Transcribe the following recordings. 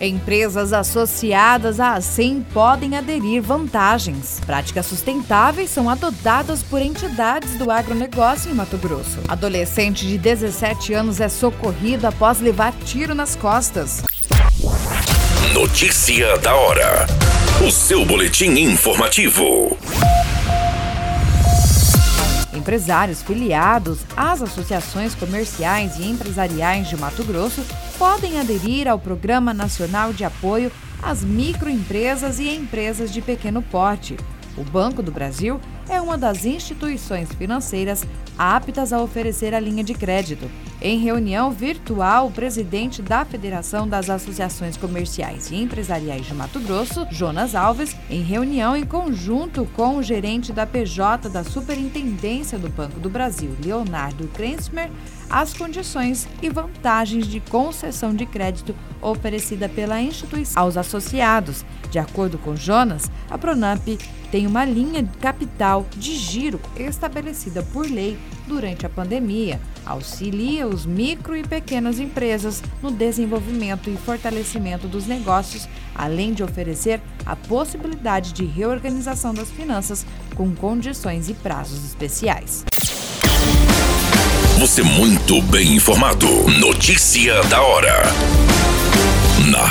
Empresas associadas à ASEM podem aderir vantagens. Práticas sustentáveis são adotadas por entidades do agronegócio em Mato Grosso. Adolescente de 17 anos é socorrido após levar tiro nas costas. Notícia da hora. O seu boletim informativo. Empresários filiados às associações comerciais e empresariais de Mato Grosso podem aderir ao Programa Nacional de Apoio às Microempresas e Empresas de Pequeno Porte. O Banco do Brasil é uma das instituições financeiras aptas a oferecer a linha de crédito. Em reunião virtual, o presidente da Federação das Associações Comerciais e Empresariais de Mato Grosso, Jonas Alves, em reunião em conjunto com o gerente da PJ da Superintendência do Banco do Brasil, Leonardo Krensmer, as condições e vantagens de concessão de crédito oferecida pela instituição aos associados. De acordo com Jonas, a Pronamp tem uma linha de capital de giro estabelecida por lei durante a pandemia. Auxilia os micro e pequenas empresas no desenvolvimento e fortalecimento dos negócios, além de oferecer a possibilidade de reorganização das finanças com condições e prazos especiais. Você muito bem informado. Notícia da hora.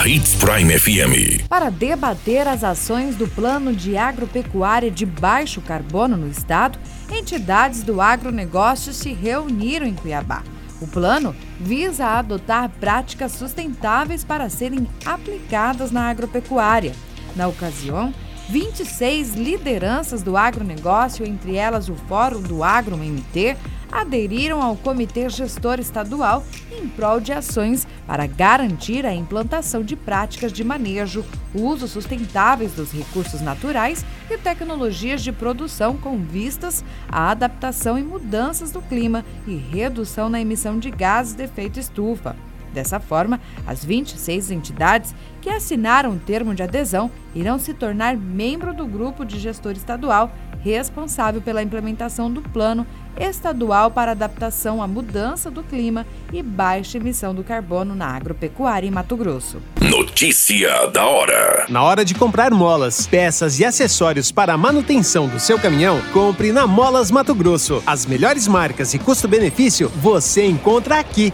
Hits Prime FM. Para debater as ações do Plano de Agropecuária de Baixo Carbono no Estado, entidades do agronegócio se reuniram em Cuiabá. O plano visa adotar práticas sustentáveis para serem aplicadas na agropecuária. Na ocasião, 26 lideranças do agronegócio, entre elas o Fórum do Agro MT, aderiram ao Comitê Gestor Estadual em prol de ações para garantir a implantação de práticas de manejo, uso sustentáveis dos recursos naturais e tecnologias de produção com vistas à adaptação e mudanças do clima e redução na emissão de gases de efeito estufa. Dessa forma, as 26 entidades que assinaram o termo de adesão irão se tornar membro do grupo de gestor estadual responsável pela implementação do Plano Estadual para Adaptação à Mudança do Clima e Baixa Emissão do Carbono na Agropecuária em Mato Grosso. Notícia da hora. Na hora de comprar molas, peças e acessórios para a manutenção do seu caminhão, compre na Molas Mato Grosso. As melhores marcas e custo-benefício você encontra aqui.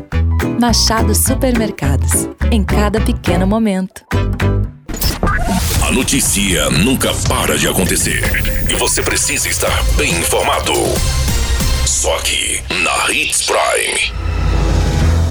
Machado Supermercados. Em cada pequeno momento. A notícia nunca para de acontecer. E você precisa estar bem informado. Só aqui, na Hits Prime.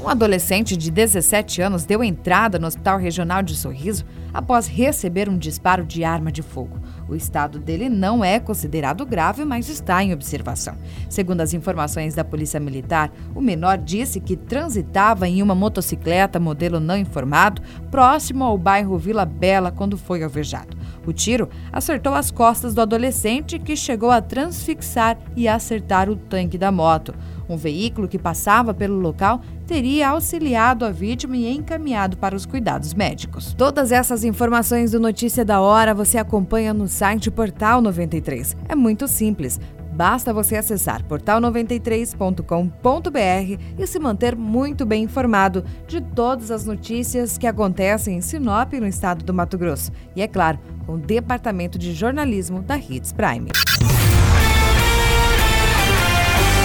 Um adolescente de 17 anos deu entrada no Hospital Regional de Sorriso após receber um disparo de arma de fogo. O estado dele não é considerado grave, mas está em observação. Segundo as informações da Polícia Militar, o menor disse que transitava em uma motocicleta modelo não informado próximo ao bairro Vila Bela quando foi alvejado. O tiro acertou as costas do adolescente, que chegou a transfixar e acertar o tanque da moto. Um veículo que passava pelo local teria auxiliado a vítima e encaminhado para os cuidados médicos. Todas essas informações do Notícia da Hora você acompanha no site Portal 93. É muito simples. Basta você acessar portal93.com.br e se manter muito bem informado de todas as notícias que acontecem em Sinop, no estado do Mato Grosso. E é claro, com o Departamento de Jornalismo da Hits Prime.